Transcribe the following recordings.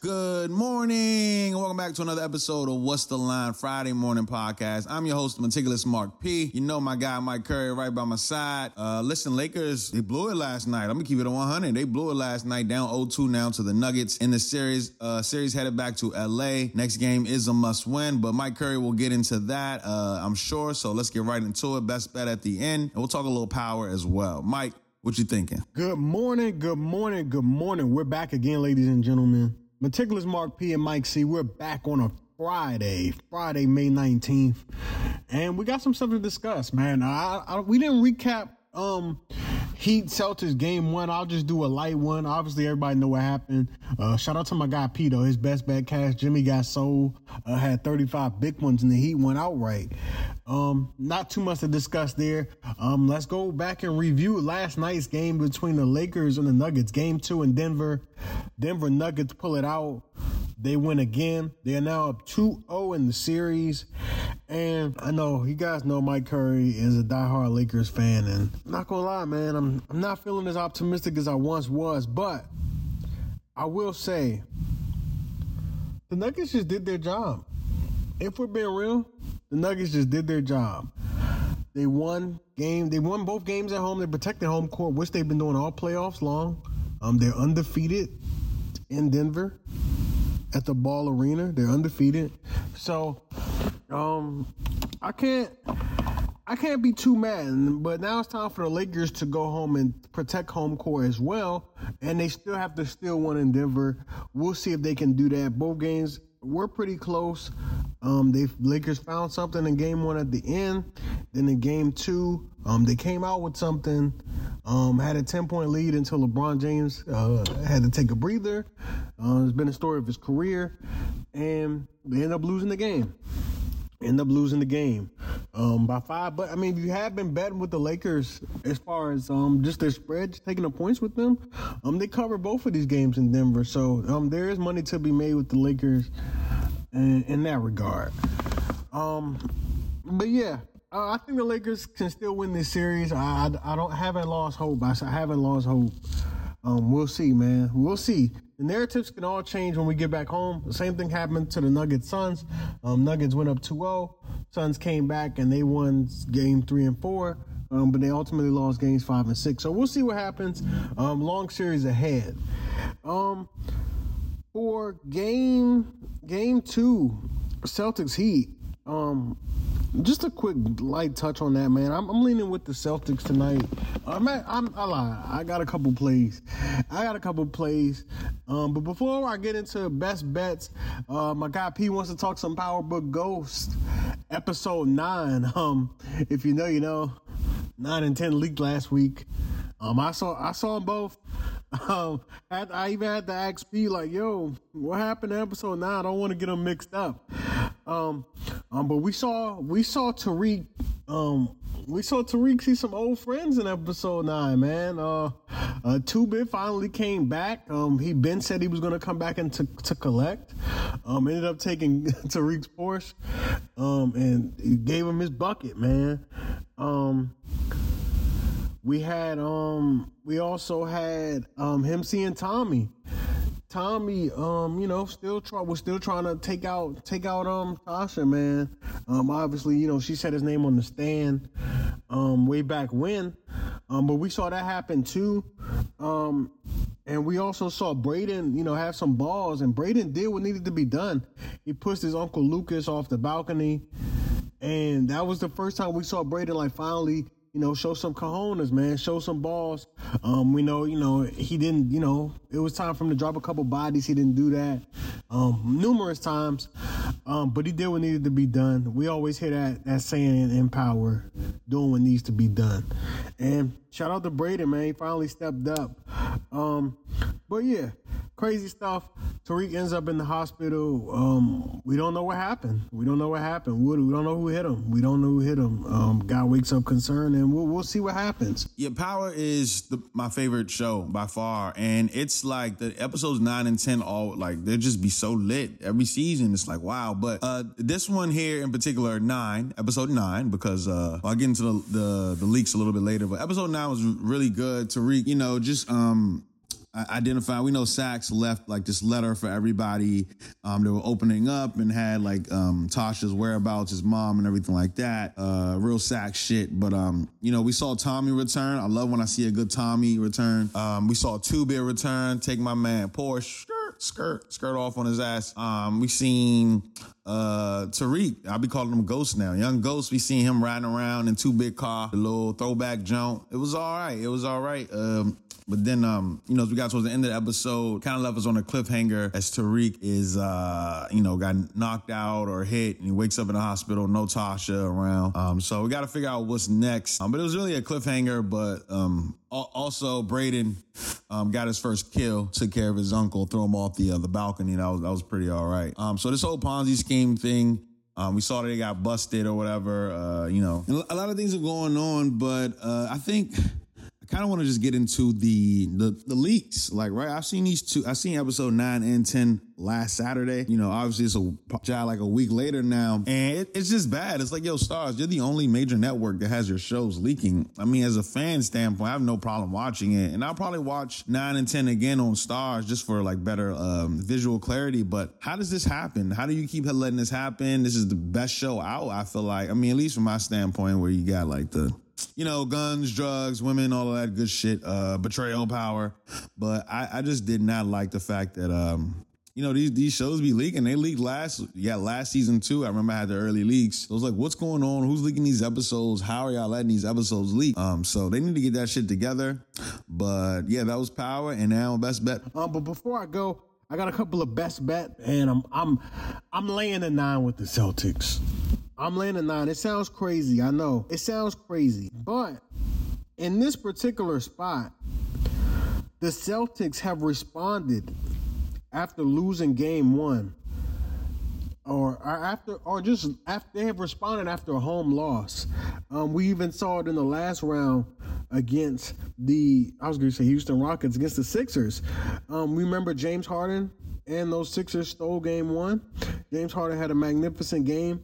Good morning. Welcome back to another episode of What's the Line Friday Morning Podcast. I'm your host, Meticulous Mark P. You know my guy Mike Curry right by my side. Uh, listen, Lakers, they blew it last night. I'm gonna keep it at 100. They blew it last night, down 0-2 now to the Nuggets in the series. Uh, series headed back to LA. Next game is a must win, but Mike Curry will get into that, uh, I'm sure. So let's get right into it. Best bet at the end, and we'll talk a little power as well. Mike, what you thinking? Good morning, good morning, good morning. We're back again, ladies and gentlemen. Meticulous Mark P and Mike C. We're back on a Friday, Friday, May 19th. And we got some stuff to discuss, man. I, I, we didn't recap um Heat Celtics game one. I'll just do a light one. Obviously, everybody know what happened. Uh, shout out to my guy Pito, his best bet cash. Jimmy got sold, uh, had 35 big ones, and the Heat went outright. Um, not too much to discuss there. Um, let's go back and review last night's game between the Lakers and the Nuggets. Game two in Denver. Denver Nuggets pull it out. They win again. They are now up 2-0 in the series. And I know you guys know Mike Curry is a diehard Lakers fan, and not gonna lie, man, I'm I'm not feeling as optimistic as I once was, but I will say the Nuggets just did their job. If we're being real, the Nuggets just did their job. They won game. They won both games at home. They protected home court, which they've been doing all playoffs long. Um, they're undefeated in Denver at the Ball Arena. They're undefeated. So, um, I can't. I can't be too mad, but now it's time for the Lakers to go home and protect home court as well, and they still have to steal one in Denver. We'll see if they can do that. Both games were pretty close. Um, they Lakers found something in game one at the end. Then in game two, um, they came out with something. Um, had a ten point lead until LeBron James uh, had to take a breather. Uh, it's been a story of his career, and they ended up losing the game. End up losing the game um, by five. But I mean, you have been betting with the Lakers as far as um, just their spread, taking the points with them. Um, they cover both of these games in Denver, so um, there is money to be made with the Lakers in, in that regard. Um, but yeah, uh, I think the Lakers can still win this series. I, I, I don't haven't lost hope. I, I haven't lost hope. Um, we'll see, man. We'll see. The narratives can all change when we get back home. The same thing happened to the Nuggets Suns. Um, Nuggets went up 2-0. Suns came back and they won game three and four. Um, but they ultimately lost games five and six. So we'll see what happens. Um, long series ahead. Um, for game game two, Celtics Heat. Um, just a quick light touch on that, man. I'm, I'm leaning with the Celtics tonight. I'm, at, I'm I lie. I got a couple plays. I got a couple plays. Um, but before I get into best bets, uh, my guy P wants to talk some Power Book Ghost, episode nine. Um, if you know, you know. Nine and ten leaked last week. Um, I saw I saw them both. Um, I, I even had to ask P like, "Yo, what happened to episode nine? I don't want to get them mixed up." Um, um, but we saw we saw Tariq. Um, we saw Tariq see some old friends in episode nine. Man, uh, uh, Two Bit finally came back. Um, he Ben said he was gonna come back and to, to collect. Um, ended up taking Tariq's Porsche. Um, and gave him his bucket, man. Um. We had um we also had um him seeing Tommy. Tommy, um, you know, still try was still trying to take out take out um Tasha, man. Um, obviously, you know, she said his name on the stand um way back when. Um, but we saw that happen too. Um and we also saw Brayden, you know, have some balls, and Brayden did what needed to be done. He pushed his uncle Lucas off the balcony, and that was the first time we saw Brayden like finally you know, show some cojones, man. Show some balls. Um, we know, you know, he didn't, you know, it was time for him to drop a couple bodies. He didn't do that um, numerous times, um, but he did what needed to be done. We always hear that that saying in, in power, doing what needs to be done. And shout out to Brayden, man. He finally stepped up. Um, but yeah, crazy stuff. Tariq ends up in the hospital. Um, we don't know what happened. We don't know what happened. We, don't know who hit him. We don't know who hit him. Um, guy wakes up concerned, and we'll we'll see what happens. Yeah, Power is the, my favorite show by far, and it's like the episodes nine and ten all like they just be so lit every season. It's like wow. But uh, this one here in particular, nine episode nine, because uh, I'll get into the, the the leaks a little bit later. But episode nine was really good. Tariq, you know, just um identified. We know Saxe left like this letter for everybody. Um, they were opening up and had like um, Tasha's whereabouts, his mom, and everything like that. Uh, real Saxe shit. But um, you know, we saw Tommy return. I love when I see a good Tommy return. Um, we saw Two Bit return. Take my man Porsche skirt, skirt, skirt off on his ass. Um, we seen uh Tariq. I'll be calling him Ghost now. Young Ghost. We seen him riding around in Two Bit car, the little throwback jump. It was all right. It was all right. Um, but then, um, you know, as we got towards the end of the episode, kind of left us on a cliffhanger as Tariq is, uh, you know, got knocked out or hit, and he wakes up in the hospital, no Tasha around. Um, so we got to figure out what's next. Um, but it was really a cliffhanger. But um, also, Brayden um, got his first kill, took care of his uncle, threw him off the uh, the balcony. That was that was pretty all right. Um, so this whole Ponzi scheme thing. Um, we saw that they got busted or whatever. Uh, you know, a lot of things are going on, but uh, I think kind of want to just get into the, the the leaks. Like, right, I've seen these two. I've seen episode nine and ten last Saturday. You know, obviously it's a job like a week later now, and it, it's just bad. It's like, yo, Starz, you're the only major network that has your shows leaking. I mean, as a fan standpoint, I have no problem watching it, and I'll probably watch nine and ten again on Starz just for like better um, visual clarity. But how does this happen? How do you keep letting this happen? This is the best show out. I feel like. I mean, at least from my standpoint, where you got like the you know, guns, drugs, women, all of that good shit, uh, betrayal, power. But I, I just did not like the fact that, um, you know, these these shows be leaking. They leaked last, yeah, last season too. I remember I had the early leaks. I was like, what's going on? Who's leaking these episodes? How are y'all letting these episodes leak? Um, so they need to get that shit together. But yeah, that was power, and now best bet. Um, but before I go, I got a couple of best bet, and I'm I'm I'm laying a nine with the Celtics. I'm laying a nine. It sounds crazy, I know. It sounds crazy. But in this particular spot, the Celtics have responded after losing game one. Or, or after, or just after they have responded after a home loss. Um, we even saw it in the last round against the I was going to say Houston Rockets against the Sixers. Um, remember James Harden and those Sixers stole game one. James Harden had a magnificent game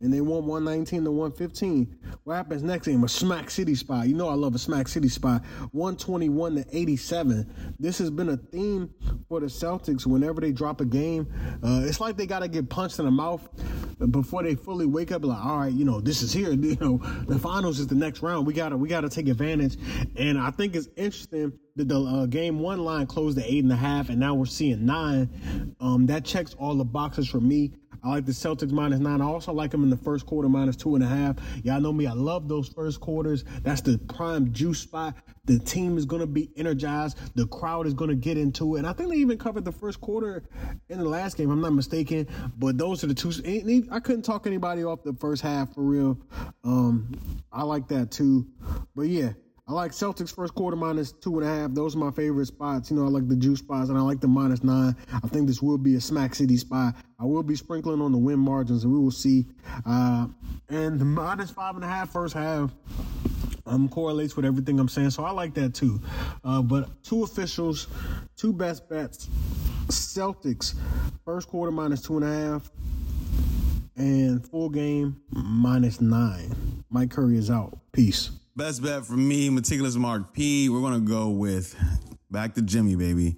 and they won 119 to 115. What happens next game? A smack city spot. You know I love a smack city spot. 121 to 87. This has been a theme for the Celtics whenever they drop a game. Uh, it's like they got to get punched in the mouth before they fully wake up. Like, all right, you know, this is here. You know, the finals is the next round. We gotta we gotta take advantage. And I think it's interesting that the uh, game one line closed at eight and a half, and now we're seeing nine. Um, that checks all the boxes for me. I like the Celtics minus nine. I also like them in the first quarter minus two and a half. Y'all know me. I love those first quarters. That's the prime juice spot. The team is going to be energized. The crowd is going to get into it. And I think they even covered the first quarter in the last game. I'm not mistaken. But those are the two. I couldn't talk anybody off the first half for real. Um, I like that too. But yeah, I like Celtics first quarter minus two and a half. Those are my favorite spots. You know, I like the juice spots and I like the minus nine. I think this will be a smack city spot. I will be sprinkling on the win margins and we will see. Uh, and the minus five and a half first half um, correlates with everything I'm saying. So I like that too. Uh, but two officials, two best bets. Celtics first quarter minus two and a half and full game minus nine. Mike Curry is out. Peace. Best bet for me, meticulous Mark P. We're gonna go with back to Jimmy, baby.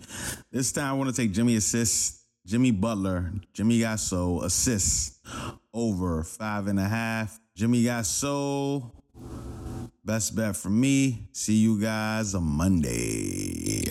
This time I want to take Jimmy assists, Jimmy Butler, Jimmy Gasso assists over five and a half. Jimmy Gasso, best bet for me. See you guys on Monday.